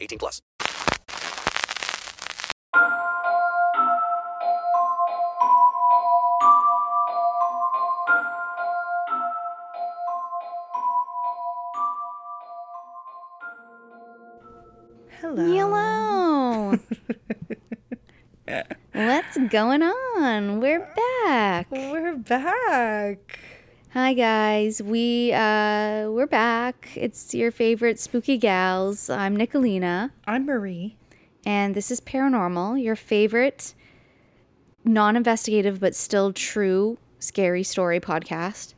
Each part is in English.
18 plus. Hello. What's going on? We're back. We're back. Hi guys. We uh we're back. It's your favorite spooky gals. I'm Nicolina I'm Marie. and this is Paranormal, your favorite non-investigative but still true scary story podcast.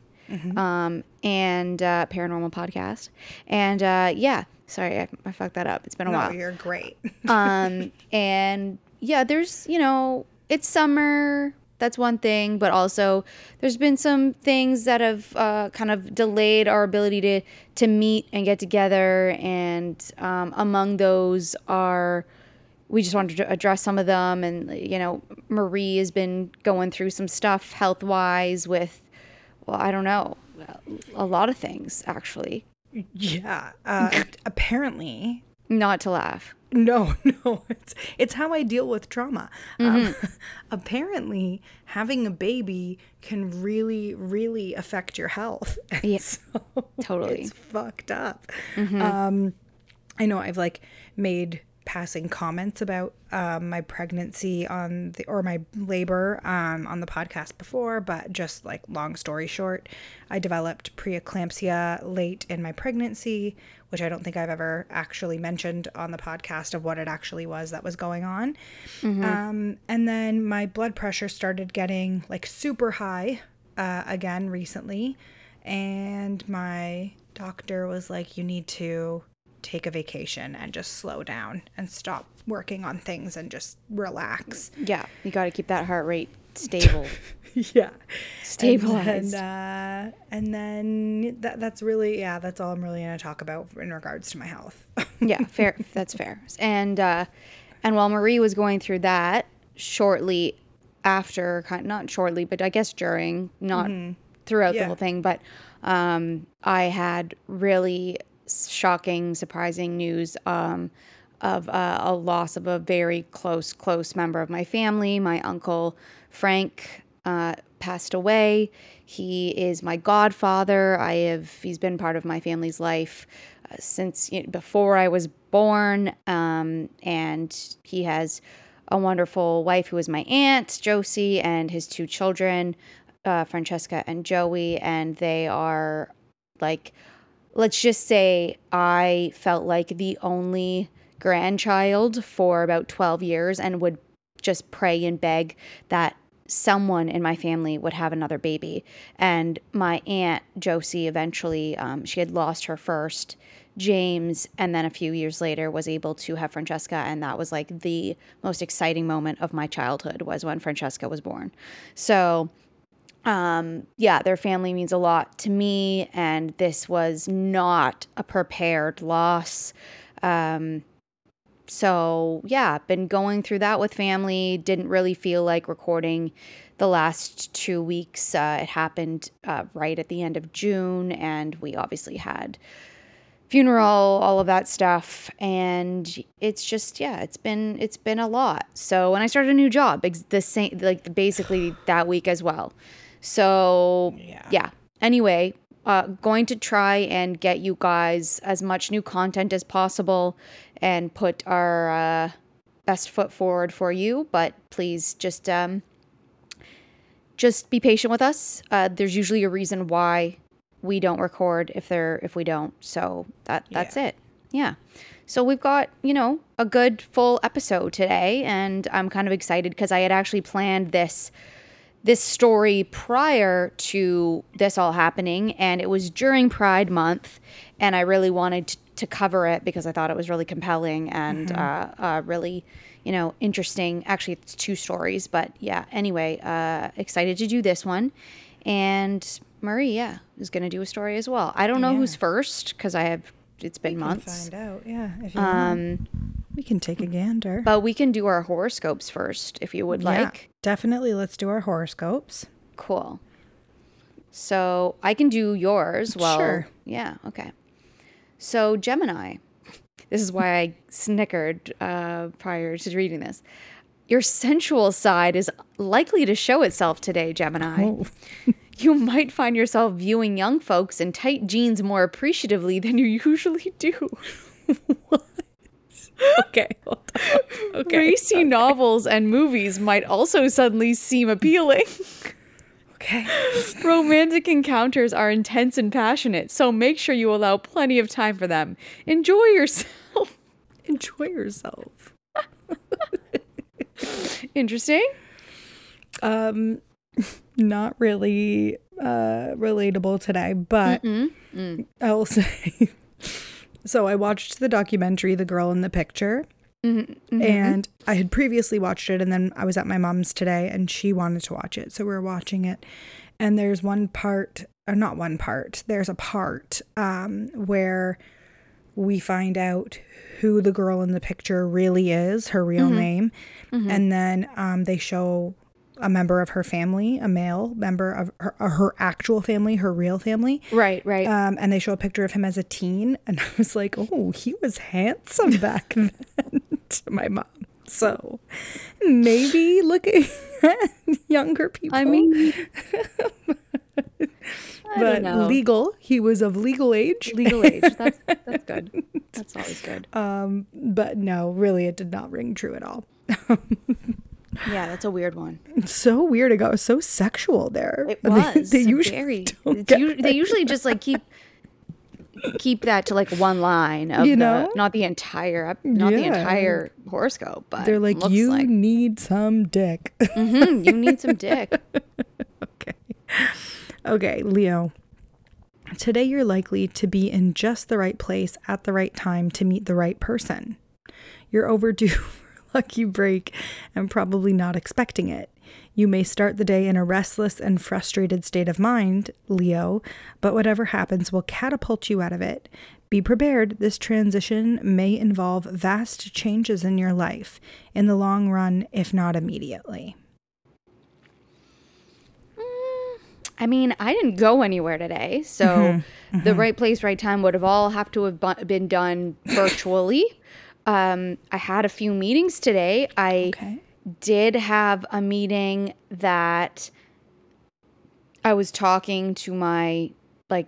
Um and uh paranormal podcast. And uh yeah, sorry, I, I fucked that up. It's been a while. you're great. um and yeah there's you know it's summer that's one thing but also there's been some things that have uh, kind of delayed our ability to to meet and get together and um, among those are we just wanted to address some of them and you know marie has been going through some stuff health wise with well i don't know a lot of things actually yeah. Uh, apparently, not to laugh no, no. It's it's how I deal with trauma. Um, apparently, having a baby can really, really affect your health. And Yeah, so totally. It's fucked up. Um, I know I've like made passing comments about um, my pregnancy on the or my labor um, on the podcast before, but just like long story short, I developed preeclampsia late in my pregnancy, which I don't think I've ever actually mentioned on the podcast of what it actually was that was going on. Um, and then my blood pressure started getting like super high uh, again recently, and my doctor was like, "You need to." Take a vacation and just slow down and stop working on things and just relax. yeah you got to keep that heart rate stable yeah. stabilized And, uh, and then that, that's really, yeah, that's all I'm really to talk about in regards to my health. yeah, fair. That's fair. And uh, and while Marie was going through that, shortly after, not shortly, but I guess during, not throughout the whole thing, but um, I had really shocking, surprising news um, of uh, a loss of a very close, close member of my family. My uncle Frank uh, passed away. He is my godfather. I have he's been part of my family's life uh, since you know, before I was born, um, and he has a wonderful wife who is my aunt Josie and his two children, uh, Francesca and Joey, and they are like let's just say I felt like the only grandchild for about 12 years and would just pray and beg that someone in my family would have another baby. And my aunt Josie eventually, um, she had lost her first, James, and then a few years later was able to have Francesca. And that was like the most exciting moment of my childhood was when Francesca was born. So um yeah their family means a lot to me and this was not a prepared loss. Um so yeah been going through that with family. Didn't really feel like recording the last two weeks. Uh, it happened uh, right at the end of june and we obviously had funeral all of that stuff and it's just yeah it's been it's been a lot. So when i started a new job the same like basically that week as well so yeah, anyway uh, going to try and get you guys as much new content as possible and put our uh, best foot forward for you but please just um just be patient with us. Uh, there's usually a reason why we don't record if they're if we don't. So that that's it. Yeah. So we've got you know a good full episode today and i'm kind of excited because i had actually planned this this story prior to this all happening and it was during pride month and i really wanted t- to cover it because I thought it was really compelling and uh, uh, really, you know, interesting. Actually, it's two stories, but yeah. Anyway, uh, excited to do this one, and Marie, yeah, is going to do a story as well. I don't know who's first because I have. It's been months, Find out, yeah. If you um, we can take a gander. but we can do our horoscopes first if you would Yeah, like. definitely. Let's do our horoscopes. Cool. So I can do yours. Well, Sure. yeah, okay. So Gemini, this is why I snickered uh, prior to reading this. Your sensual side is likely to show itself today, Gemini. Oh. You might find yourself viewing young folks in tight jeans more appreciatively than you usually do. what? Okay. Okay. Racy novels and movies might also suddenly seem appealing. Okay. Romantic encounters are intense and passionate, so make sure you allow plenty of time for them. Enjoy yourself. Enjoy yourself. Interesting. Um, not really uh relatable today, but I will say. so I watched the documentary "The Girl in the Picture." And I had previously watched it, and then I was at my mom's today, and she wanted to watch it, so we were watching it. And there's one part, or not one part. There's a part um, where we find out who the girl in the picture really is, her real name, and then um, they show a member of her family, a male member of her, uh, her actual family, her real family. Right, right. Um, and they show a picture of him as a teen, and I was like, "Oh, he was handsome back then." to my mom, so maybe looking at younger people. I mean, I but legal. He was of legal age. legal age. That's that's good. That's always good. Um, but no, really, it did not ring true at all. Yeah, that's a weird one. It's so weird. It got so sexual there. It They- was They, usually don't get u- they usually just like keep keep that to like one line of You the, know? not the entire not the entire horoscope, but They're like, you like need some dick. "Mhm, you need some dick. okay. Okay, Leo. Today you're likely to be in just the right place at the right time to meet the right person. You're overdue lucky break and probably not expecting it. You may start the day in a restless and frustrated state of mind, Leo, but whatever happens will catapult you out of it. Be prepared, this transition may involve vast changes in your life, in the long run, if not immediately. Mm, I mean, I didn't go anywhere today, so mm-hmm. the mm-hmm. right place, right time would have all have to have been done virtually. Um, I had a few meetings today. I Okay. did have a meeting that I was talking to my like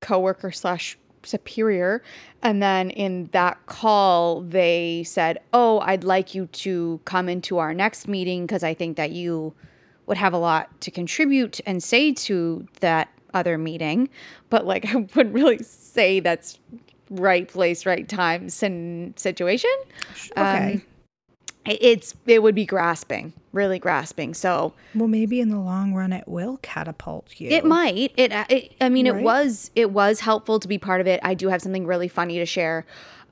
coworker slash superior, and then in that call they said, "Oh, I'd like you to come into our next meeting because I think that you would have a lot to contribute and say to that other meeting." But like, I wouldn't really say that's right place, right time sin- situation. Okay. Um, it's it would be grasping, really grasping. So Well, maybe in the long run it will catapult you. it might. It, it I mean, it was it was helpful to be part of it. I do have something really funny to share.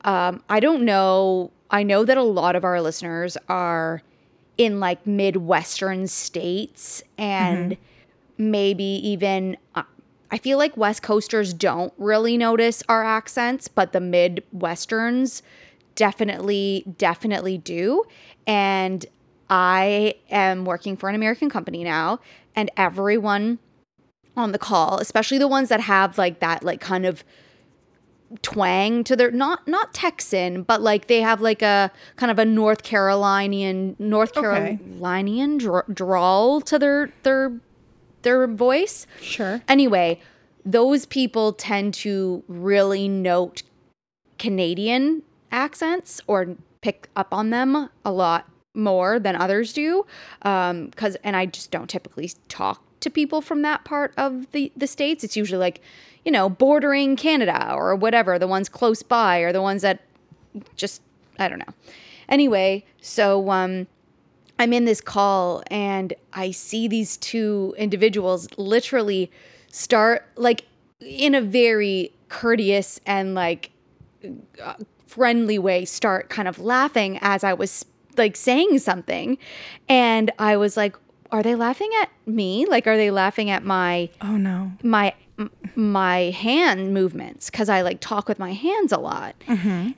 Um, I don't know. I know that a lot of our listeners are in like midwestern states and maybe even. I feel like West Coasters don't really notice our accents, but the Midwesterns definitely, definitely do. And I am working for an American company now, and everyone on the call, especially the ones that have like that, like kind of twang to their not not Texan, but like they have like a kind of a North Carolinian North Carolinian dr- drawl to their their their voice. Sure. Anyway, those people tend to really note Canadian accents or pick up on them a lot more than others do. Um, cause, and I just don't typically talk to people from that part of the, the States. It's usually like, you know, bordering Canada or whatever, the ones close by or the ones that just, I don't know. Anyway, so, um, I'm in this call and I see these two individuals literally start like in a very courteous and like friendly way start kind of laughing as I was like saying something. And I was like, are they laughing at me? Like, are they laughing at my Oh no. my my hand movements because I like talk with my hands a lot.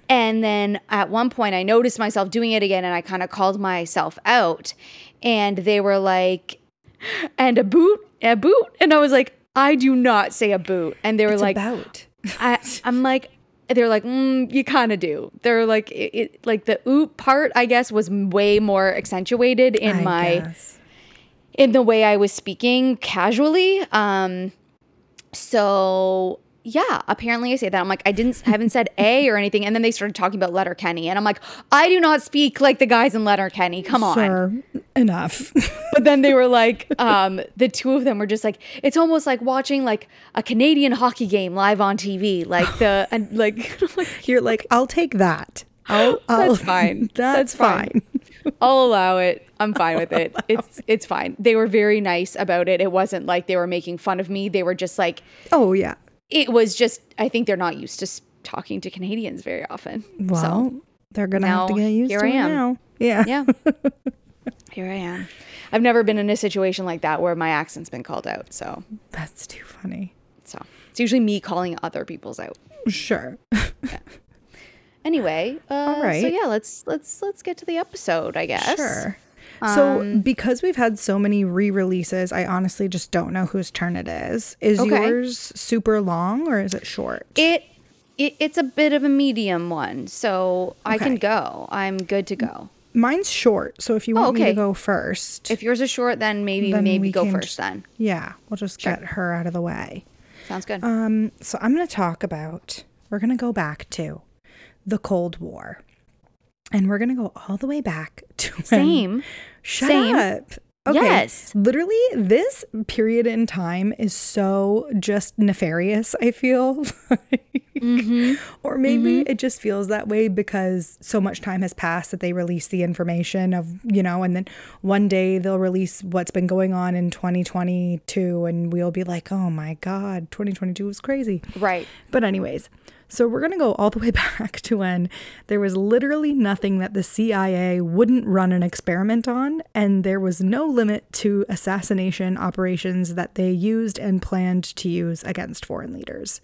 And then at one point, I noticed myself doing it again, and I kind of called myself out. And they were like, "And a boot, a boot," and I was like, "I do not say a boot." And they were It's like, about. I, I'm like, they're like, mm, you kind of do. They're like, it, it, like the oop part, I guess, was way more accentuated in I my guess. in the way I was speaking casually. Um, so yeah, apparently I say that. I'm like, I didn't I haven't said A or anything. And then they started talking about Letterkenny. And I'm like, I do not speak like the guys in Letterkenny. Come on. Enough. But then they were like, um, the two of them were just like, it's almost like watching like a Canadian hockey game live on TV. Like the and like, like You're like, I'll take that. I'll, I'll That's fine. That's, That's fine. fine. I'll allow it. I'm fine with it. It's it's fine. They were very nice about it. It wasn't like they were making fun of me. They were just like, Oh yeah. it was just I think they're not used to talking to Canadians very often. Well, so they're gonna have to get used here to I it am. now. Yeah. yeah, here I am. I've never been in a situation like that where my accent's been called out. So That's too funny. so it's usually me calling other people's out. Sure. Anyway, uh, So yeah, let's let's let's get to the episode. I guess. Sure. So, Um, because we've had so many re-releases, I honestly just don't know whose turn it is. Is Okay. yours super long or is it short? It, it it's a bit of a medium one, so I can go. I'm good to go. Mine's short, so if you want me okay. to go first, If yours is short, then maybe then maybe go first. just- Then yeah, we'll just get her out of the way. sounds good. Um, so I'm going to talk about, we're going to go back to the Cold War. And we're going to go all the way back to when- Same. Shut Same. up. Okay. Yes. Literally, this period in time is so just nefarious, I feel. Mm-hmm. Or maybe it just feels that way because so much time has passed that they release the information of, you know, and then one day they'll release what's been going on in 2022 and we'll be like, oh my God, 2022 was crazy. Right. But, anyways, so we're going to go all the way back to when there was literally nothing that the CIA wouldn't run an experiment on, and there was no limit to assassination operations that they used and planned to use against foreign leaders.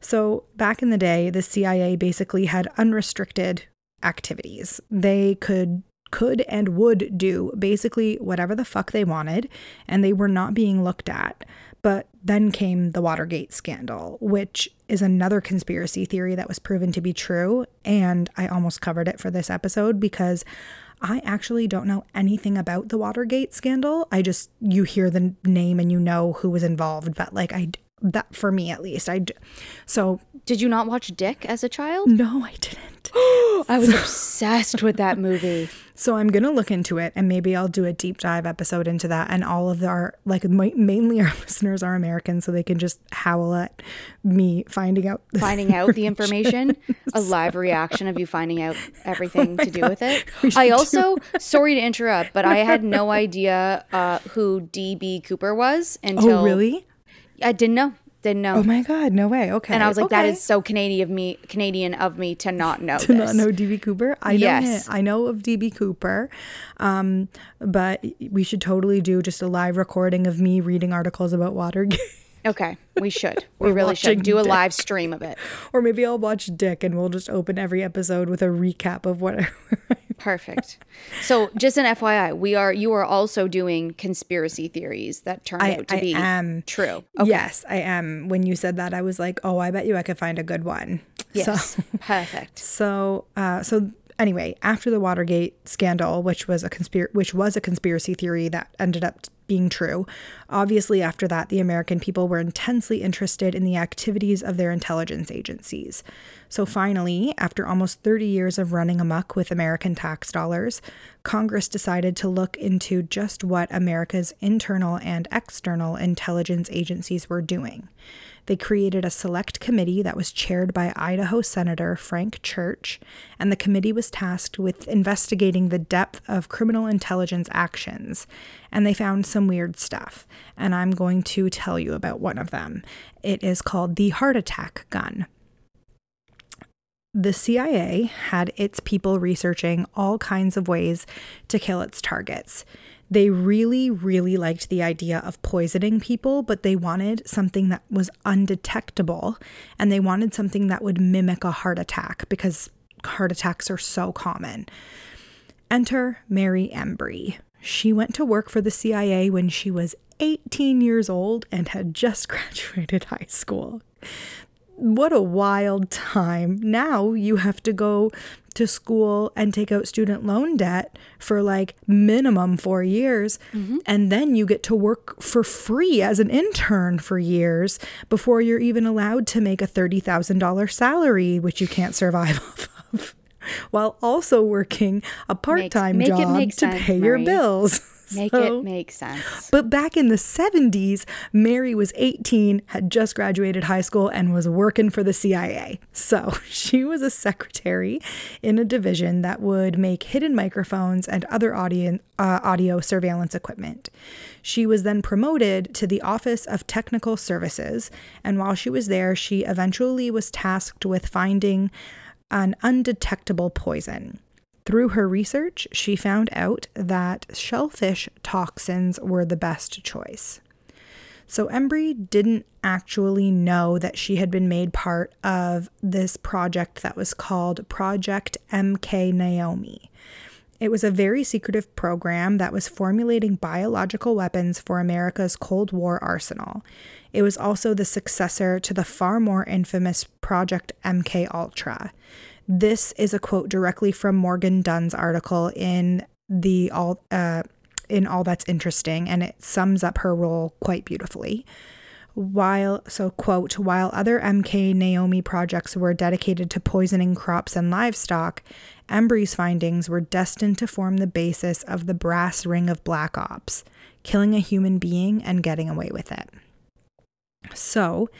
So, back in the day, the CIA basically had unrestricted activities. They could could and would do basically whatever the fuck they wanted and they were not being looked at. But then came the Watergate scandal, which is another conspiracy theory that was proven to be true and I almost covered it for this episode because I actually don't know anything about the Watergate scandal. I just you hear the name and you know who was involved, but like I that for me at least. I so Did you not watch Dick as a child? no, I didn't. I was obsessed with that movie. So I'm gonna look into it, and maybe I'll do a deep dive episode into that. And all of our like ma- mainly our listeners are American, so they can just howl at me finding out Finding out the information, a live reaction of you finding out everything to do with it. I also, sorry to interrupt, but I had no idea uh, who DB Cooper was until Oh really? I didn't know. Didn't know. Oh my god, no way. Okay. and I was like, that okay. is so Canadian of me, Canadian of me to not know to this. not know DB Cooper. I know Yes. him- I know of DB Cooper, um, but we should totally do just a live recording of me reading articles about Watergate. Okay, we should. We really should do a Dick. live stream of it. or maybe I'll watch Dick and we'll just open every episode with a recap of whatever. Perfect. So, just an FYI, we are you are also doing conspiracy theories that turn I, out to I be am. true. Yes, I am. When you said that, I was like, oh, I bet you I could find a good one. Yes. So, Perfect. so, uh, so anyway, after the Watergate scandal, which was a conspir- which was a conspiracy theory that ended up being true, obviously after that, the American people were intensely interested in the activities of their intelligence agencies. So finally, after almost 30 years of running amok with American tax dollars, Congress decided to look into just what America's internal and external intelligence agencies were doing. They created a select committee that was chaired by Idaho Senator Frank Church, and the committee was tasked with investigating the depth of criminal intelligence actions. And they found some weird stuff, and I'm going to tell you about one of them. It is called the heart attack gun. the CIA had its people researching all kinds of ways to kill its targets. They really, really liked the idea of poisoning people, but they wanted something that was undetectable and they wanted something that would mimic a heart attack because heart attacks are so common. Enter Mary Embree. She went to work for the CIA when she was 18 years old and had just graduated high school what a wild time. Now you have to go to school and take out student loan debt for like minimum four years. Mm-hmm. And then you get to work for free as an intern for years before you're even allowed to make a $30,000 salary, which you can't survive off of, while also working a part time job to sense, pay Marie. your bills. Make so, it make sense. But back in the 70s, Mary was 18, had just graduated high school, and was working for the CIA. So she was a secretary in a division that would make hidden microphones and other audio, uh, audio surveillance equipment. She was then promoted to the Office of Technical Services, and while she was there, she eventually was tasked with finding an undetectable poison. Through her research, she found out that shellfish toxins were the best choice. So Embree didn't actually know that she had been made part of this project that was called Project MK Naomi. It was a very secretive program that was formulating biological weapons for America's Cold War arsenal. It was also the successor to the far more infamous Project MK Ultra. This is a quote directly from Morgan Dunn's article in the all uh, in all that's interesting, and it sums up her role quite beautifully. While so quote while other MK Naomi projects were dedicated to poisoning crops and livestock, Embree's findings were destined to form the basis of the brass ring of black ops, killing a human being and getting away with it. So,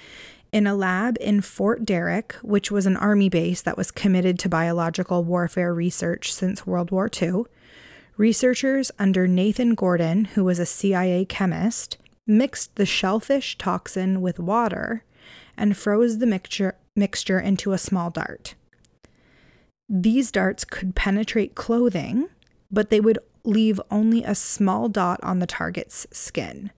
in a lab in Fort Detrick, which was an army base that was committed to biological warfare research since World War II. Researchers under Nathan Gordon, who was a CIA chemist, mixed the shellfish toxin with water and froze the mixture, mixture into a small dart. These darts could penetrate clothing, but they would leave only a small dot on the target's skin.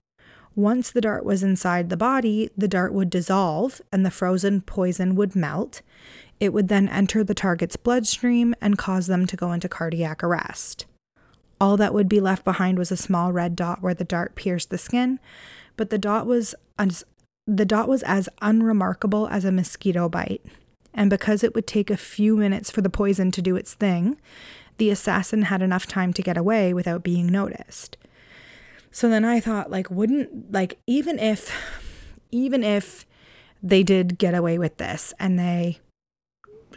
Once the dart was inside the body, the dart would dissolve and the frozen poison would melt. It would then enter the target's bloodstream and cause them to go into cardiac arrest. All that would be left behind was a small red dot where the dart pierced the skin, but the dot was as, the dot was as unremarkable as a mosquito bite. And because it would take a few minutes for the poison to do its thing, the assassin had enough time to get away without being noticed. So then I thought, like, wouldn't, like, even if, even if they did get away with this and they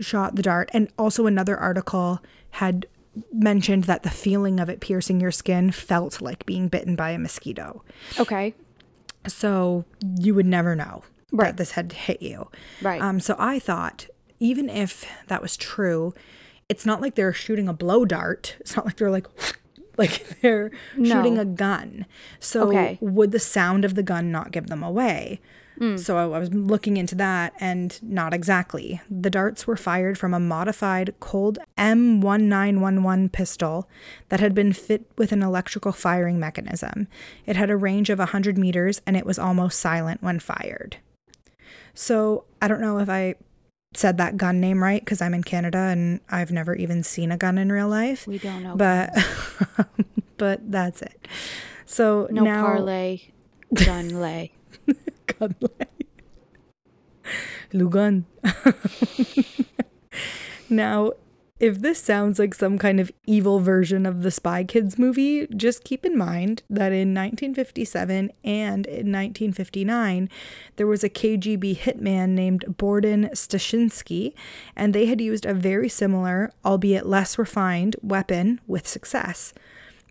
shot the dart, and also another article had mentioned that the feeling of it piercing your skin felt like being bitten by a mosquito. Okay. So you would never know right. that this had hit you. Right. Um, so I thought, even if that was true, it's not like they're shooting a blow dart. It's not like they're like like they're no. shooting a gun. So okay. would the sound of the gun not give them away? Mm. So I was looking into that and not exactly. The darts were fired from a modified Colt M1911 pistol that had been fit with an electrical firing mechanism. It had a range of 100 meters and it was almost silent when fired. So I don't know if I said that gun name right because I'm in Canada and I've never even seen a gun in real life. We don't know. But but that's it. So no now, parlay, gun lay. gun lay. Lugan. now if this sounds like some kind of evil version of the Spy Kids movie, just keep in mind that in 1957 and in 1959, there was a KGB hitman named Bogdan Stashinsky, and they had used a very similar, albeit less refined, weapon with success.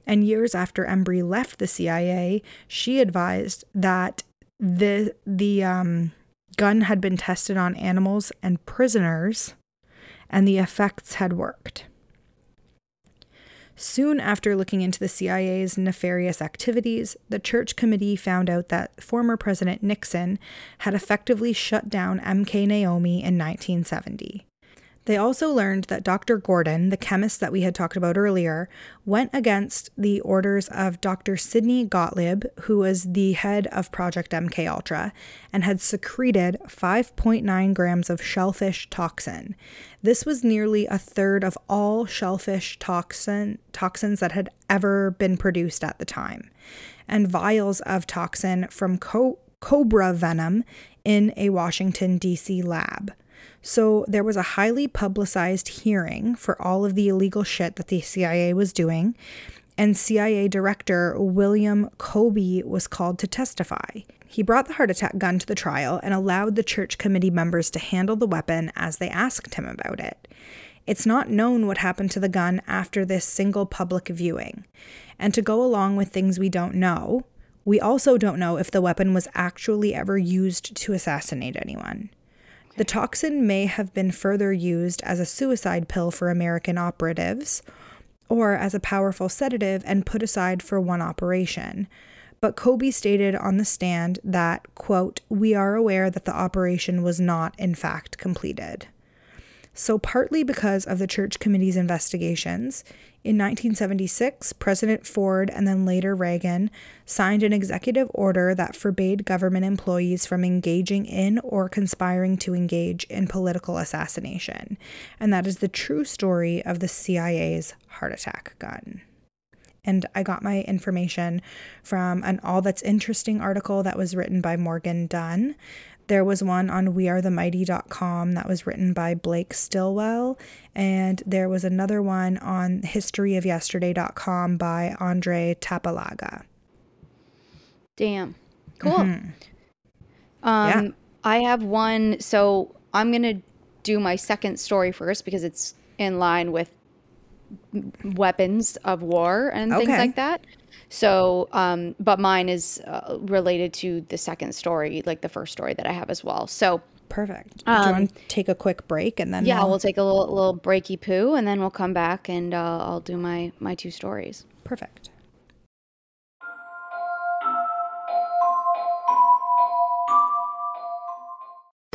And years after Embree left the CIA, she advised that the the um, gun had been tested on animals and prisoners and the effects had worked. Soon after looking into the CIA's nefarious activities, the Church Committee found out that former President Nixon had effectively shut down MK Naomi in 1970. They also learned that Dr. Gordon, the chemist that we had talked about earlier, went against the orders of Dr. Sidney Gottlieb, who was the head of Project MK Ultra, and had secreted 5.9 grams of shellfish toxin. This was nearly a third of all shellfish toxin toxins that had ever been produced at the time, and vials of toxin from co- cobra venom in a Washington D.C. lab. So there was a highly publicized hearing for all of the illegal shit that the CIA was doing, and CIA Director William Colby was called to testify. He brought the heart attack gun to the trial and allowed the church committee members to handle the weapon as they asked him about it. It's not known what happened to the gun after this single public viewing. And to go along with things we don't know, we also don't know if the weapon was actually ever used to assassinate anyone. The toxin may have been further used as a suicide pill for American operatives or as a powerful sedative and put aside for one operation. But Colby stated on the stand that, quote, we are aware that the operation was not, in fact, completed. So, partly because of the church committee's investigations, in 1976, President Ford and then later Reagan signed an executive order that forbade government employees from engaging in or conspiring to engage in political assassination. And that is the true story of the CIA's heart attack gun. And I got my information from an All That's Interesting article that was written by Morgan Dunn. There was one on wearethemighty.com that was written by Blake Stilwell, and there was another one on historyofyesterday.com by Andre Tapalaga. Damn. Cool. Mm-hmm. Um, yeah. I have one. So I'm going to do my second story first because it's in line with weapons of war and okay. things like that. So, um, but mine is uh, related to the second story, like the first story that I have as well. So, perfect. Um, Do you want to take a quick break and then? Yeah, we'll, we'll take a little, little breaky poo, and then we'll come back and uh, I'll do my my two stories. Perfect.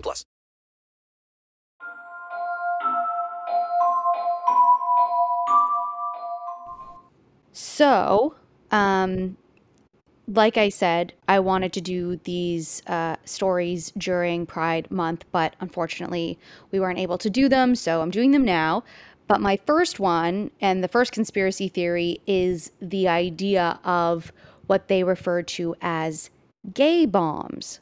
plus. So, um, like I said, I wanted to do these uh, stories during Pride Month, but unfortunately, we weren't able to do them, so I'm doing them now. But my first one, and the first conspiracy theory, is the idea of what they refer to as gay bombs,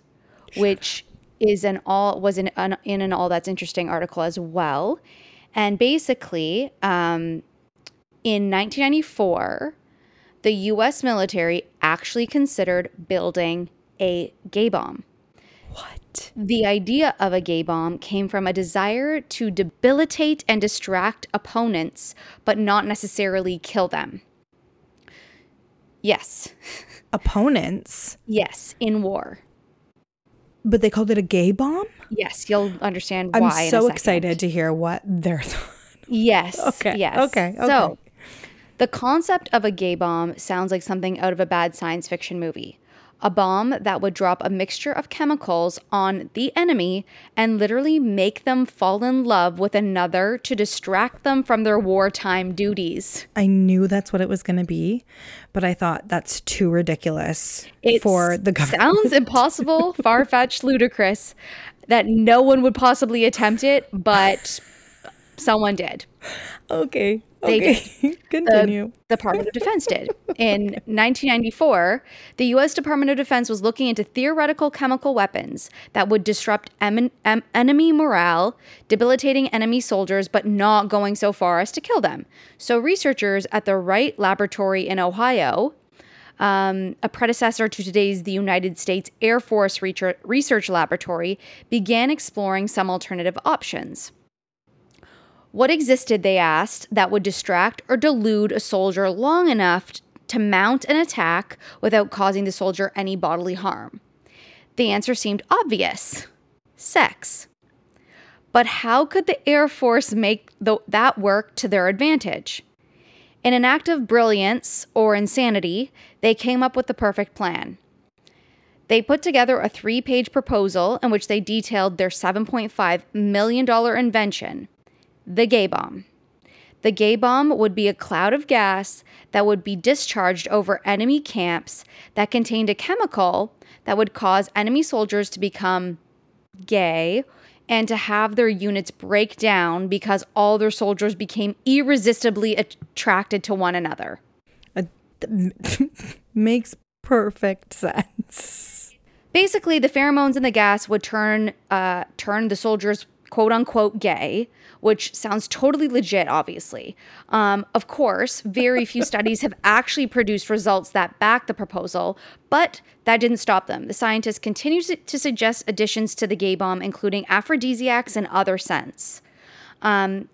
which is an all was in an, in an all that's interesting article as well. And basically, um, in 1994 the US military actually considered building a gay bomb. What? The idea of a gay bomb came from a desire to debilitate and distract opponents, but not necessarily kill them. Yes. Opponents? yes, in war. But they called it a gay bomb? Yes, you'll understand why. I'm so excited to hear what they're. yes. Okay. Yes. Okay. Okay. So the concept of a gay bomb sounds like something out of a bad science fiction movie. A bomb that would drop a mixture of chemicals on the enemy and literally make them fall in love with another to distract them from their wartime duties. I knew that's what it was going to be, but I thought that's too ridiculous it for the government. Sounds impossible, far fetched, ludicrous that no one would possibly attempt it, but someone did. Okay. They okay. Continue. The Department of Defense did. In 1994, the U.S. Department of Defense was looking into theoretical chemical weapons that would disrupt em- em- enemy morale, debilitating enemy soldiers, but not going so far as to kill them. So, researchers at the Wright Laboratory in Ohio um, a predecessor to today's the United States Air Force Research Laboratory, began exploring some alternative options. What existed, they asked, that would distract or delude a soldier long enough to mount an attack without causing the soldier any bodily harm? The answer seemed obvious sex. But how could the Air Force make the, that work to their advantage? In an act of brilliance or insanity, they came up with the perfect plan. They put together a three page proposal in which they detailed their $7.5 million invention the gay bomb. The gay bomb would be a cloud of gas that would be discharged over enemy camps that contained a chemical that would cause enemy soldiers to become gay and to have their units break down because all their soldiers became irresistibly attracted to one another. Makes perfect sense. Basically, the pheromones in the gas would turn uh, turn the soldiers quote unquote gay, which sounds totally legit, obviously. Um, of course, very few studies have actually produced results that back the proposal, but that didn't stop them. The scientists continue to suggest additions to the gay bomb, including aphrodisiacs and other scents. Um,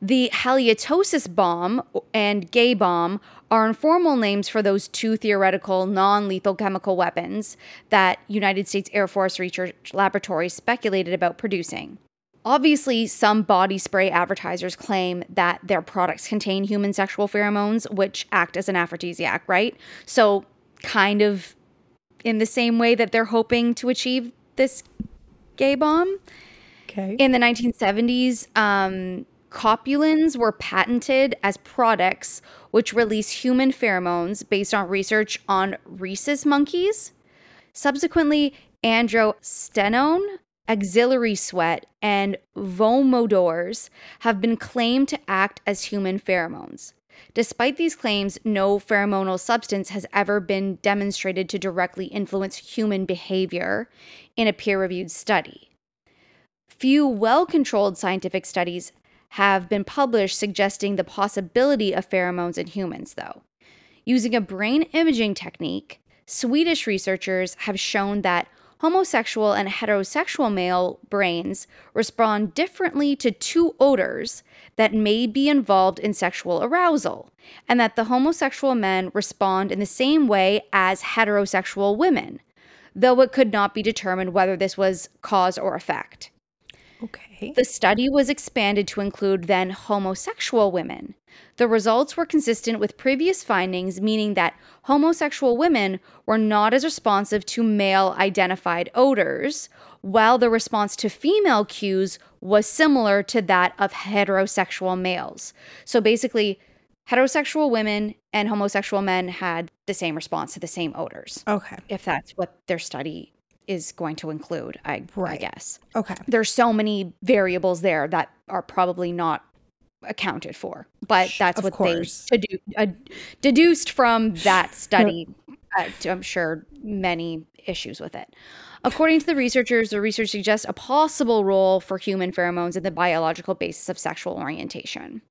the halitosis bomb and gay bomb are informal names for those two theoretical non lethal chemical weapons that United States Air Force Research Laboratory speculated about producing. Obviously, some body spray advertisers claim that their products contain human sexual pheromones, which act as an aphrodisiac, right? So, kind of in the same way that they're hoping to achieve this gay bomb. Okay. In the 1970s, um, copulins were patented as products which release human pheromones based on research on rhesus monkeys. Subsequently, androstenone, axillary sweat, and vomodors have been claimed to act as human pheromones. Despite these claims, no pheromonal substance has ever been demonstrated to directly influence human behavior in a peer reviewed study. Few well controlled scientific studies have been published suggesting the possibility of pheromones in humans, though. Using a brain imaging technique, Swedish researchers have shown that homosexual and heterosexual male brains respond differently to two odors that may be involved in sexual arousal, and that the homosexual men respond in the same way as heterosexual women, though it could not be determined whether this was cause or effect. Okay. The study was expanded to include then homosexual women. The results were consistent with previous findings, meaning that homosexual women were not as responsive to male identified odors, while the response to female cues was similar to that of heterosexual males. So basically, heterosexual women and homosexual men had the same response to the same odors. Okay. If that's what their study is going to include, I, I guess. Okay. there's so many variables there that are probably not accounted for but that's of what course. they dedu- uh, deduced from that study uh, i'm sure many issues with it. According to the researchers the research suggests a possible role for human pheromones in the biological basis of sexual orientation.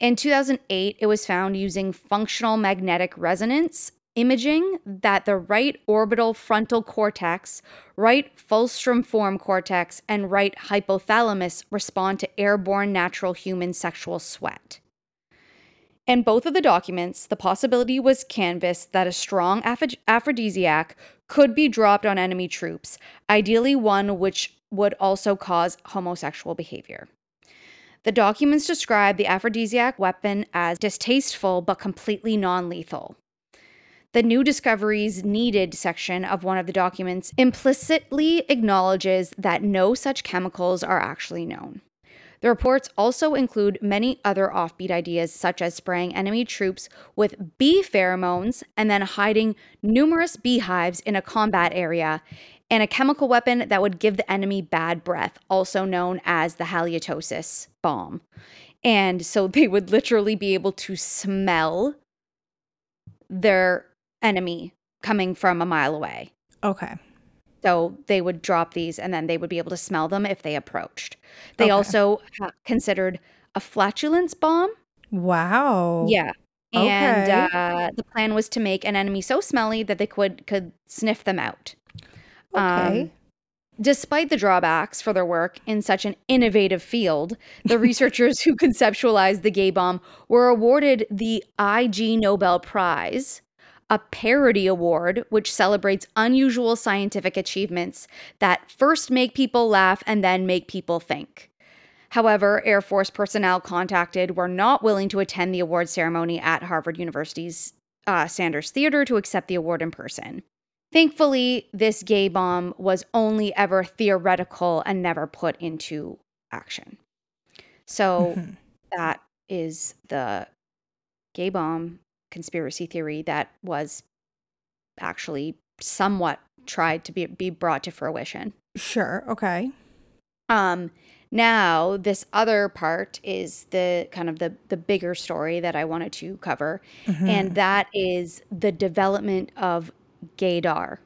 In 2008, it was found using functional magnetic resonance imaging that the right orbital frontal cortex, right fulcrum form cortex, and right hypothalamus respond to airborne natural human sexual sweat. In both of the documents, the possibility was canvassed that a strong aph- aphrodisiac could be dropped on enemy troops, ideally one which would also cause homosexual behavior. The documents describe the aphrodisiac weapon as distasteful but completely non lethal. The new discoveries needed section of one of the documents implicitly acknowledges that no such chemicals are actually known. The reports also include many other offbeat ideas, such as spraying enemy troops with bee pheromones and then hiding numerous beehives in a combat area, and a chemical weapon that would give the enemy bad breath, also known as the halitosis bomb. And so they would literally be able to smell their enemy coming from a mile away. Okay. So they would drop these and then they would be able to smell them if they approached. They Okay. also considered a flatulence bomb. Wow. Yeah. And uh, the plan was to make an enemy so smelly that they could could sniff them out. Okay. Um, Despite the drawbacks for their work in such an innovative field, the researchers who conceptualized the gay bomb were awarded the Ig Nobel Prize, a parody award which celebrates unusual scientific achievements that first make people laugh and then make people think. However, Air Force personnel contacted were not willing to attend the award ceremony at Harvard University's uh, Sanders Theater to accept the award in person. Thankfully, this gay bomb was only ever theoretical and never put into action. So Mm-hmm. that is the gay bomb conspiracy theory that was actually somewhat tried to be, be brought to fruition. Sure. Okay. Um, now this other part is the kind of the the bigger story that I wanted to cover, and that is the development of gaydar.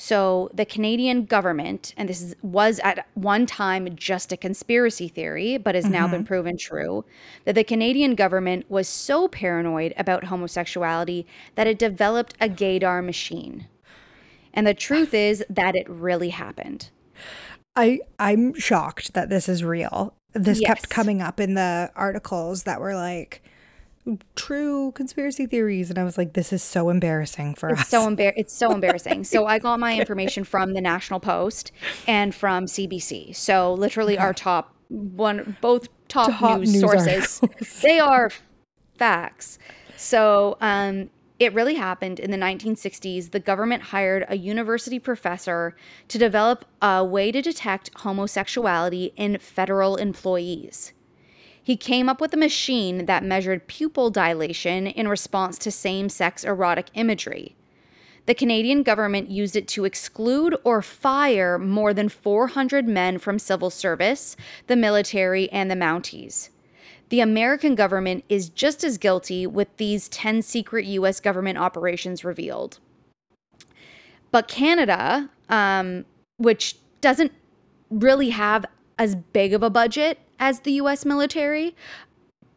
So the Canadian government, and this is, was at one time just a conspiracy theory, but has now been mm-hmm. proven true, that the Canadian government was so paranoid about homosexuality that it developed a gaydar machine. And the truth is that it really happened. I I'm shocked that this is real. This Yes. kept coming up in the articles that were like true conspiracy theories and I was like this is so embarrassing for It's us. so embar- it's so embarrassing. So I got my information from the National Post and from CBC. So literally our top one both top, Top news, news sources. articles. they are facts. So um it really happened in the 1960s. The government hired a university professor to develop a way to detect homosexuality in federal employees. He came up with a machine that measured pupil dilation in response to same sex erotic imagery. The Canadian government used it to exclude or fire more than 400 men from civil service, the military, and the Mounties. The American government is just as guilty with these 10 secret US government operations revealed. But Canada, um, which doesn't really have as big of a budget as the US military,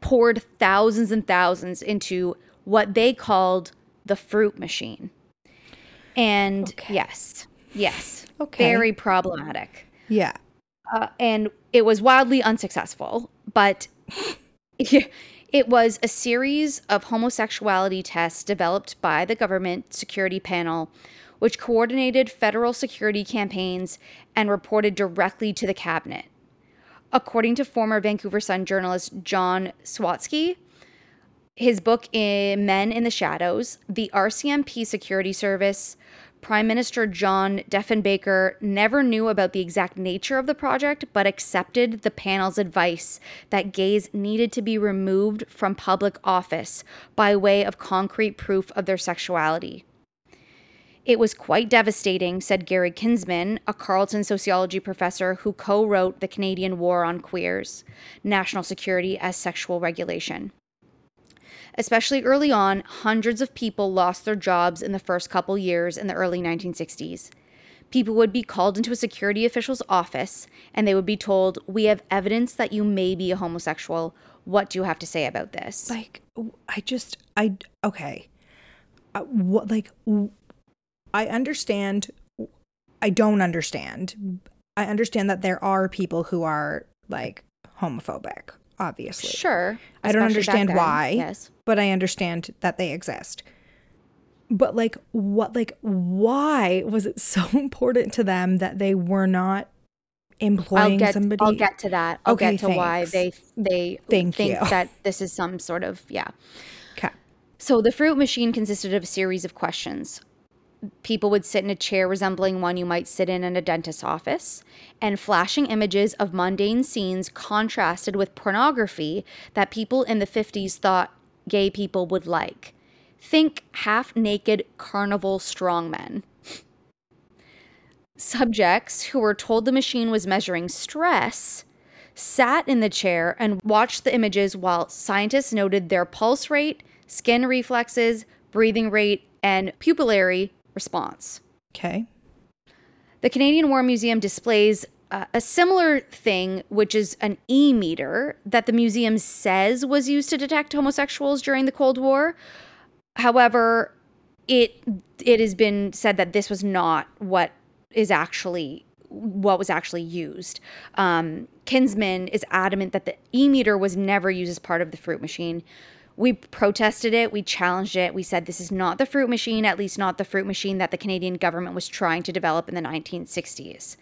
poured thousands and thousands into what they called the fruit machine. And yes, yes, Okay. very problematic. yeah. Uh, and it was wildly unsuccessful, but it was a series of homosexuality tests developed by the government security panel, which coordinated federal security campaigns and reported directly to the cabinet. According to former Vancouver Sun journalist John Sawatsky, his book in Men in the Shadows, the RCMP Security Service, Prime Minister John Diefenbaker never knew about the exact nature of the project, but accepted the panel's advice that gays needed to be removed from public office by way of concrete proof of their sexuality. It was quite devastating, said Gary Kinsman, a Carleton sociology professor who co wrote The Canadian War on Queers National Security as Sexual Regulation. Especially early on, hundreds of people lost their jobs in the first couple years in the early 1960s. People would be called into a security official's office and they would be told, We have evidence that you may be a homosexual. What do you have to say about this? Like I just I okay. Uh, what like w- I understand I don't understand. I understand that there are people who are like homophobic, obviously. sure. I don't understand why. Yes. But I understand that they exist. But like what like why was it so important to them that they were not employing I'll get somebody? I'll get to that. I'll Okay, get to why they they Thank think you. that this is some sort of yeah. Okay. So the fruit machine consisted of a series of questions. People would sit in a chair resembling one you might sit in in a dentist's office, and flashing images of mundane scenes contrasted with pornography that people in the 50s thought gay people would like. Think half naked carnival strongmen. Subjects who were told the machine was measuring stress sat in the chair and watched the images while scientists noted their pulse rate, skin reflexes, breathing rate, and pupillary response. Okay. The Canadian War Museum displays uh, a similar thing, which is an E meter that the museum says was used to detect homosexuals during the Cold War. However, it it has been said that this was not what is actually what was actually used. Um, Kinsman is adamant that the e meter was never used as part of the fruit machine. We protested it, we challenged it, we said this is not the fruit machine, at least not the fruit machine that the Canadian government was trying to develop in the 1960s.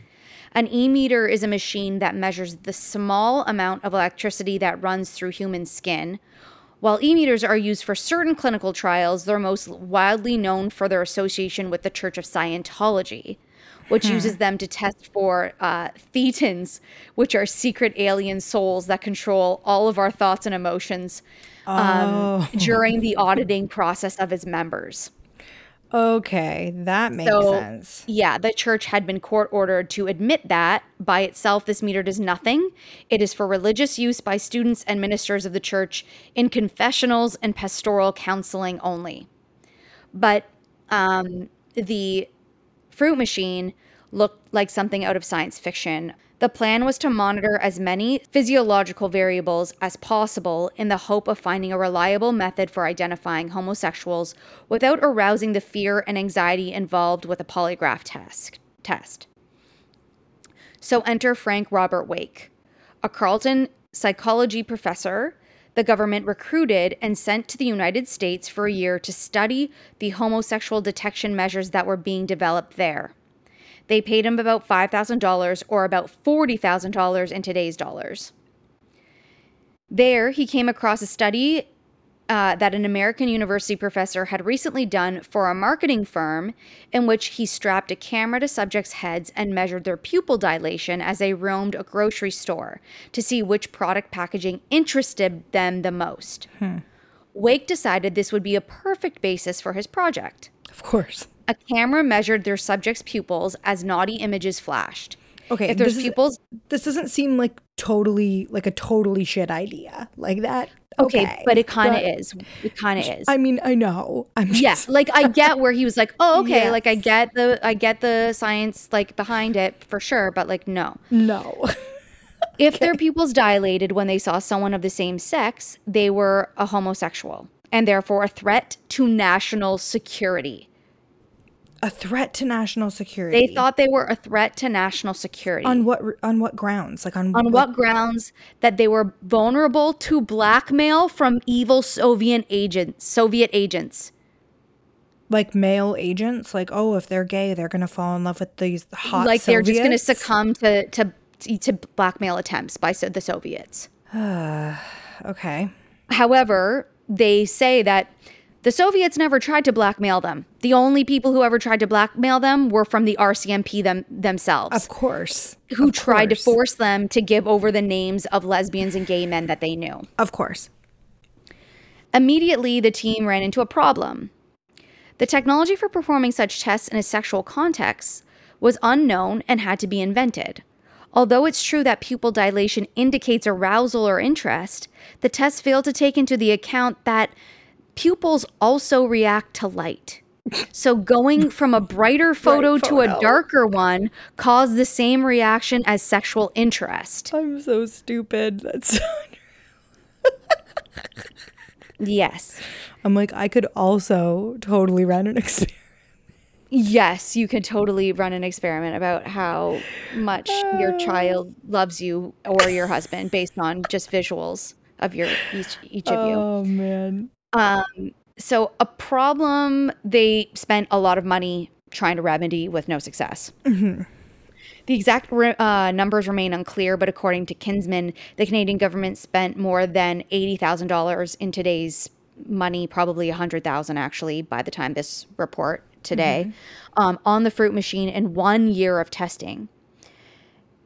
An e meter is a machine that measures the small amount of electricity that runs through human skin. While e meters are used for certain clinical trials, they're most widely known for their association with the Church of Scientology, which uses them to test for uh, thetans, which are secret alien souls that control all of our thoughts and emotions um, during the auditing process of its members. Okay, that makes So, sense. Yeah, the church had been court ordered to admit that by itself, this meter does nothing. It is for religious use by students and ministers of the church in confessionals and pastoral counseling only. But um, the fruit machine looked like something out of science fiction. The plan was to monitor as many physiological variables as possible in the hope of finding a reliable method for identifying homosexuals without arousing the fear and anxiety involved with a polygraph test. test. So enter Frank Robert Wake, a Carleton psychology professor the government recruited and sent to the United States for a year to study the homosexual detection measures that were being developed there. They paid him about $5,000 or about $40,000 in today's dollars. There, he came across a study uh, that an American university professor had recently done for a marketing firm, in which he strapped a camera to subjects' heads and measured their pupil dilation as they roamed a grocery store to see which product packaging interested them the most. Wake decided this would be a perfect basis for his project. Of course. A camera measured their subjects' pupils as naughty images flashed. Okay, If there's this is- pupils, This doesn't seem like totally like a totally shit idea. Like that. okay, Okay, but it kind of is. It kind of is. I mean, I know. I'm just yeah, like I get where he was like, "Oh, okay, like I get the I get the science like behind it for sure, but like no. no. If their pupils dilated when they saw someone of the same sex, they were a homosexual and therefore a threat to national security. A threat to national security. They thought they were a threat to national security. on what on what grounds? Like on on what grounds that they were vulnerable to blackmail from evil Soviet agents, Soviet agents. like male agents? Like oh, if they're gay, they're gonna fall in love with these hot. like they're just going to succumb to to to blackmail attempts by so- the Soviets. Okay. However, they say that the Soviets never tried to blackmail them. The only people who ever tried to blackmail them were from the RCMP them themselves, Of course. who Of tried to force them to give over the names of lesbians and gay men that they knew. Of course. Immediately, the team ran into a problem. The technology for performing such tests in a sexual context was unknown and had to be invented. Although it's true that pupil dilation indicates arousal or interest, the test failed to take into the account that pupils also react to light. So going from a brighter photo to a darker one caused the same reaction as sexual interest. I'm so stupid. That's. Yes. I'm like I could also totally run an experiment. Yes, you can totally run an experiment about how much your uh. child loves you or your husband based on just visuals of your each each of you. Oh man. So a problem they spent a lot of money trying to remedy with no success. The exact re- uh, numbers remain unclear, but according to Kinsman, the Canadian government spent more than eighty thousand dollars in today's money, probably a hundred thousand actually, by the time this report today, um, on the fruit machine in one year of testing.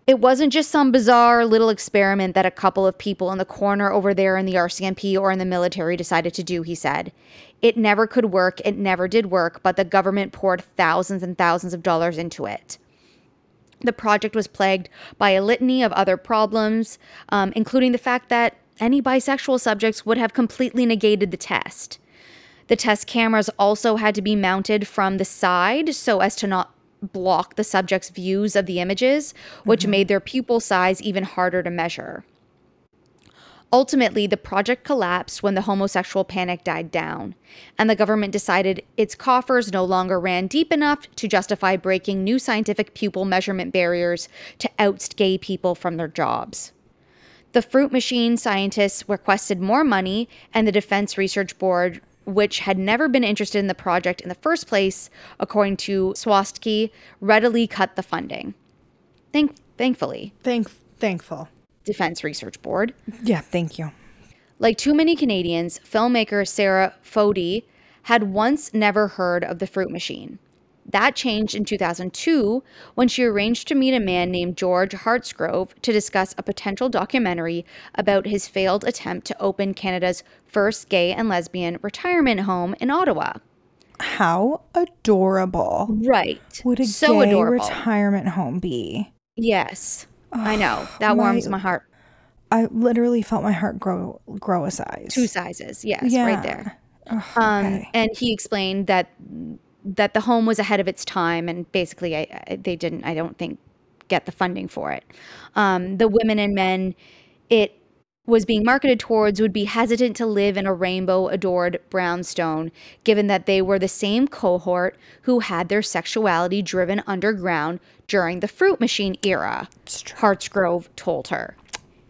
It wasn't just some bizarre little experiment that a couple of people in the corner over there in the RCMP or in the military decided to do, he said. It never could work, it never did work, but the government poured thousands and thousands of dollars into it. The project was plagued by a litany of other problems, um, including the fact that any bisexual subjects would have completely negated the test. The test cameras also had to be mounted from the side so as to not block the subject's views of the images, which mm-hmm. made their pupil size even harder to measure. Ultimately, the project collapsed when the homosexual panic died down, and the government decided its coffers no longer ran deep enough to justify breaking new scientific pupil measurement barriers to oust gay people from their jobs. The fruit machine scientists requested more money, and the Defense Research Board, which had never been interested in the project in the first place, according to Sawatsky, readily cut the funding. Thank- thankfully, Thank thankful. Defense Research Board. Yeah, thank you. Like too many Canadians, filmmaker Sarah Fodey had once never heard of the fruit machine. That changed in 2002 when she arranged to meet a man named George Hartsgrove to discuss a potential documentary about his failed attempt to open Canada's first gay and lesbian retirement home in Ottawa. How adorable Right. would a so gay adorable. retirement home be? yes. I know. That warms my heart. I literally felt my heart grow grow a size. Two sizes. Yes, Yeah. right there. Ugh, Um, and he explained that that the home was ahead of its time, and basically, I, I, they didn't. I don't think get the funding for it. Um, the women and men it was being marketed towards would be hesitant to live in a rainbow adored brownstone, given that they were the same cohort who had their sexuality driven underground during the fruit machine era. Hartsgrove told her.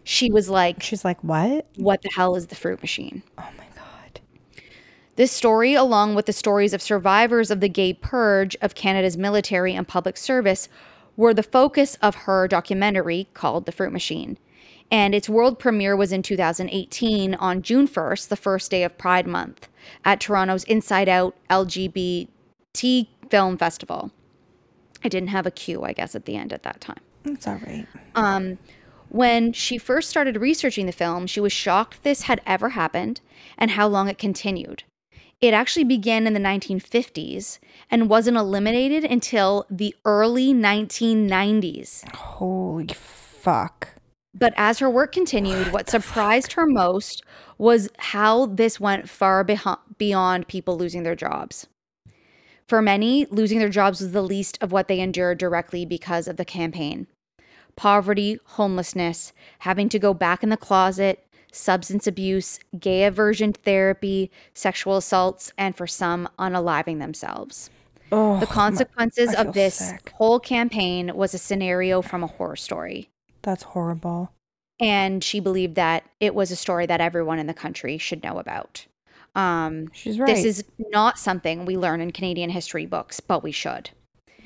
She was like, She's like, "What? What the hell is the fruit machine? Oh my god." This story, along with the stories of survivors of the gay purge of Canada's military and public service, were the focus of her documentary called The Fruit Machine. And its world premiere was in 2018 on June 1st, the first day of Pride Month, at Toronto's Inside Out LGBT Film Festival. I didn't have a cue, I guess, at the end at that time. It's all right. Um, when she first started researching the film, she was shocked this had ever happened and how long it continued. It actually began in the 1950s and wasn't eliminated until the early 1990s. Holy fuck. But as her work continued, what surprised her most was how this went far beyond people losing their jobs. For many, losing their jobs was the least of what they endured directly because of the campaign. Poverty, homelessness, having to go back in the closet, substance abuse, gay aversion therapy, sexual assaults, and for some, unaliving themselves. Oh, The consequences feel of this sick. whole campaign was a scenario from a horror story. that's horrible. And she believed that it was a story that everyone in the country should know about. Um, She's right. This is not something we learn in Canadian history books, but we should.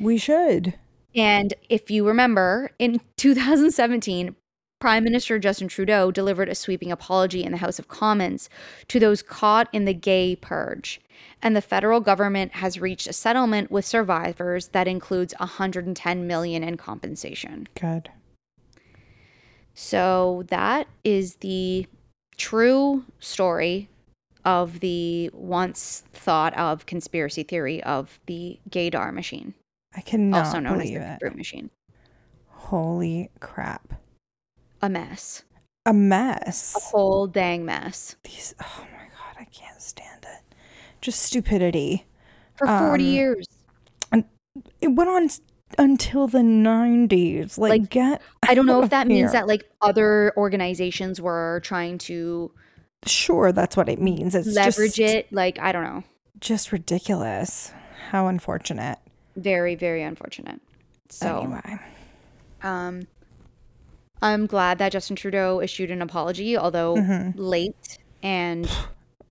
we should. And if you remember, in 2017, Prime Minister Justin Trudeau delivered a sweeping apology in the House of Commons to those caught in the gay purge. And the federal government has reached a settlement with survivors that includes 110 million in compensation. Good. So that is the true story of the once thought of conspiracy theory of the gaydar machine, I cannot also known as the it. fruit machine. Holy crap. A mess. A mess. A whole dang mess. These oh my god, I can't stand it. Just stupidity. For 40 Um, years. It went on until the 90s. Like, Like, get I don't know if that of means that like other organizations were trying to Sure, that's what it means. It's leverage just, it. Like, I don't know. Just ridiculous. How unfortunate. Very, very unfortunate. So, anyway. um, I'm glad that Justin Trudeau issued an apology, although Mm-hmm. late and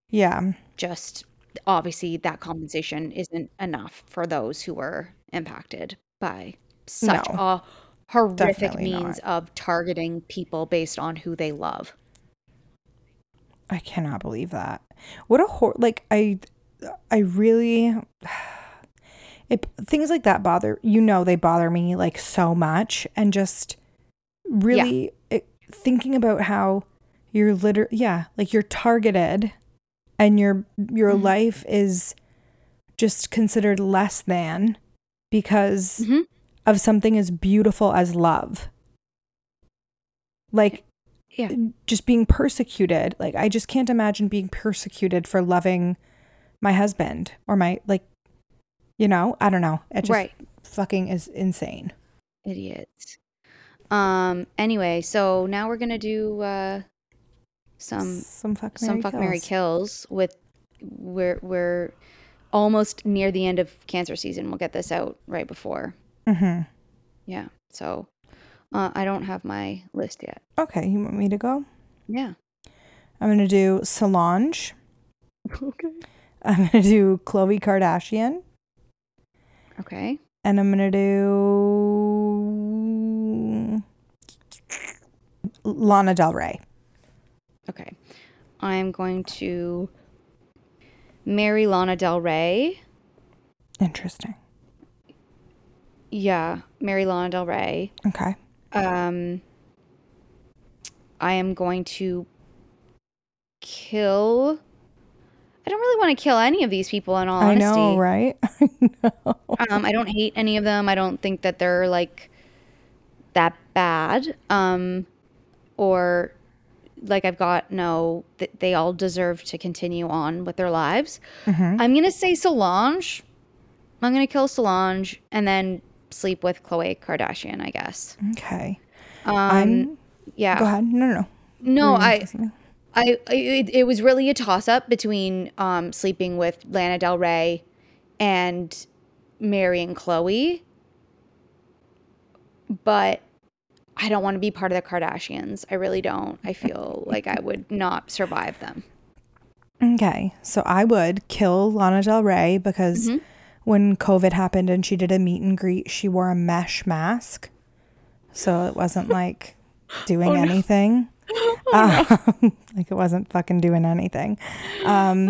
Yeah. just obviously that compensation isn't enough for those who were impacted by such No, a horrific definitely not. means of targeting people based on who they love. I cannot believe that. What a hor like I I really it things like that bother you know they bother me like so much and just really it, thinking about how you're literally yeah, like you're targeted and your your Mhm. life is just considered less than because Mhm. of something as beautiful as love. Like Yeah. just being persecuted. Like I just can't imagine being persecuted for loving my husband or my like you know, I don't know. It just Right. fucking is insane. Idiots. Um anyway, so now we're going to do uh some Some fuck some marry fuck kills. Mary kills with we're we're almost near the end of cancer season. We'll get this out right before. Mm-hmm. Yeah. So uh, I don't have my list yet. Okay, you want me to go? Yeah. I'm gonna do Solange. Okay. I'm gonna do Khloe Kardashian, Okay. and I'm gonna do Lana Del Rey. Okay. I'm going to marry Lana Del Rey. Interesting. Yeah, marry Lana Del Rey. Okay. Um, I am going to kill. I don't really want to kill any of these people. In all I know, right? I know. um, I don't hate any of them. I don't think that they're like that bad. Um, or like I've got no. Th- they all deserve to continue on with their lives. Mm-hmm. I'm gonna say Solange. I'm gonna kill Solange and then sleep with Khloe Kardashian. I guess. Okay. Um, I'm. yeah. Go ahead. No, no, no. No, I, gonna say something? I, I it, it was really a toss up between um, sleeping with Lana Del Rey and marrying Khloe. But I don't want to be part of the Kardashians. I really don't. I feel like I would not survive them. Okay, so I would kill Lana Del Rey because Mm-hmm. when COVID happened and she did a meet and greet, she wore a mesh mask, so it wasn't like doing anything. Um, like it wasn't fucking doing anything. Um,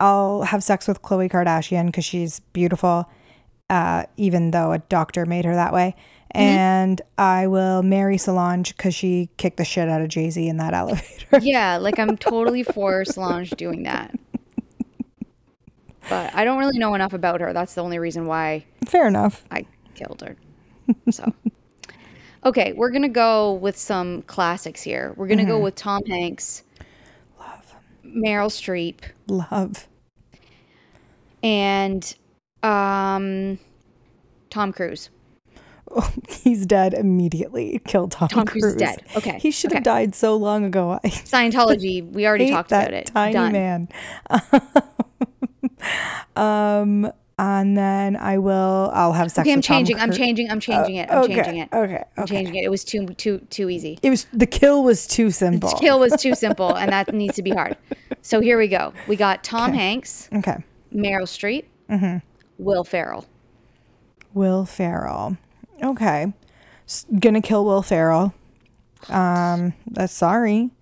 I'll have sex with Khloe Kardashian because she's beautiful, uh, even though a doctor made her that way. And I will marry Solange because she kicked the shit out of Jay Z in that elevator. Yeah, like I'm totally for Solange doing that. But I don't really know enough about her. That's the only reason why Fair enough. I killed her. So, okay, we're gonna go with some classics here. We're gonna go with Tom Hanks, Love. Meryl Streep, Love. and um, Tom Cruise. Oh, he's dead immediately. Kill Tom, Tom Cruise is dead. Okay, He should have died so long ago. I Scientology. We already talked about it. tiny Done. man. um, and then I will. I'll have sex. Okay, I'm with Tom changing. I'm changing. I'm changing it. I'm okay, changing it. Okay. okay. I'm changing it. It was too too too easy. It was the kill was too simple. The kill was too simple, and that needs to be hard. So here we go. We got Tom Hanks, Okay. Meryl Streep, Mm-hmm. Will Ferrell. Will Ferrell. Okay. S- gonna kill Will Ferrell. Um, that's sorry.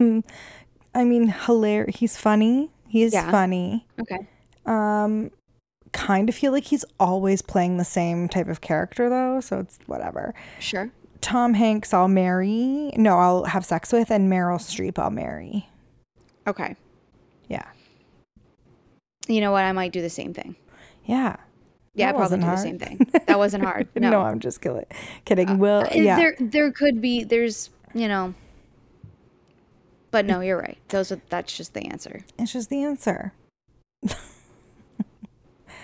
Um, I mean, hilarious. He's funny. He is Yeah. funny. Okay. Um, kind of feel like he's always playing the same type of character though, so it's whatever. Sure. Tom Hanks, I'll marry. No, I'll have sex with, and Meryl Streep, I'll marry. Okay. Yeah, You know what? I might do the same thing. yeah. Yeah, That I probably do hard. the same thing. That wasn't hard. No. No, I'm just kidding. Kidding. Will, Uh, yeah. There there could be there's, you know. But no, you're right. Those are that's just the answer. It's just the answer.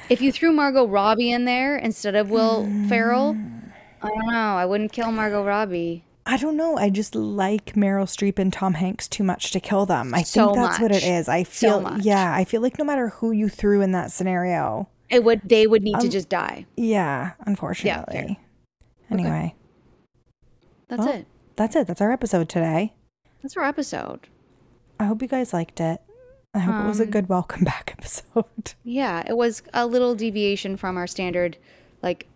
If you threw Margot Robbie in there instead of Will Ferrell, I don't know. I wouldn't kill Margot Robbie. I don't know. I just like Meryl Streep and Tom Hanks too much to kill them. I So think that's what it is. much. I So feel, much. yeah, I feel like no matter who you threw in that scenario, It would they would need to Um, just die. yeah, unfortunately. Yeah. Anyway, That's well, it. that's it. That's our episode today. That's our episode. I hope you guys liked it. I hope it was a Um, good welcome back episode. Yeah, it was a little deviation from our standard, like,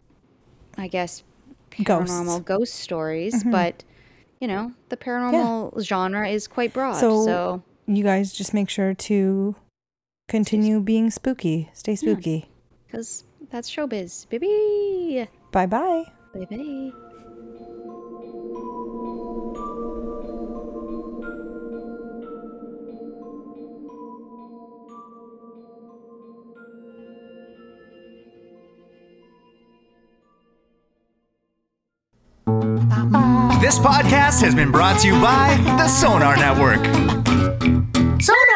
I guess, paranormal ghost stories. But you know, the paranormal genre is quite broad. So- So, You guys just make sure to continue being spooky. Stay spooky. Because that's showbiz, baby. Bye bye. Bye bye. This podcast has been brought to you by the Sonar Network. Sonar!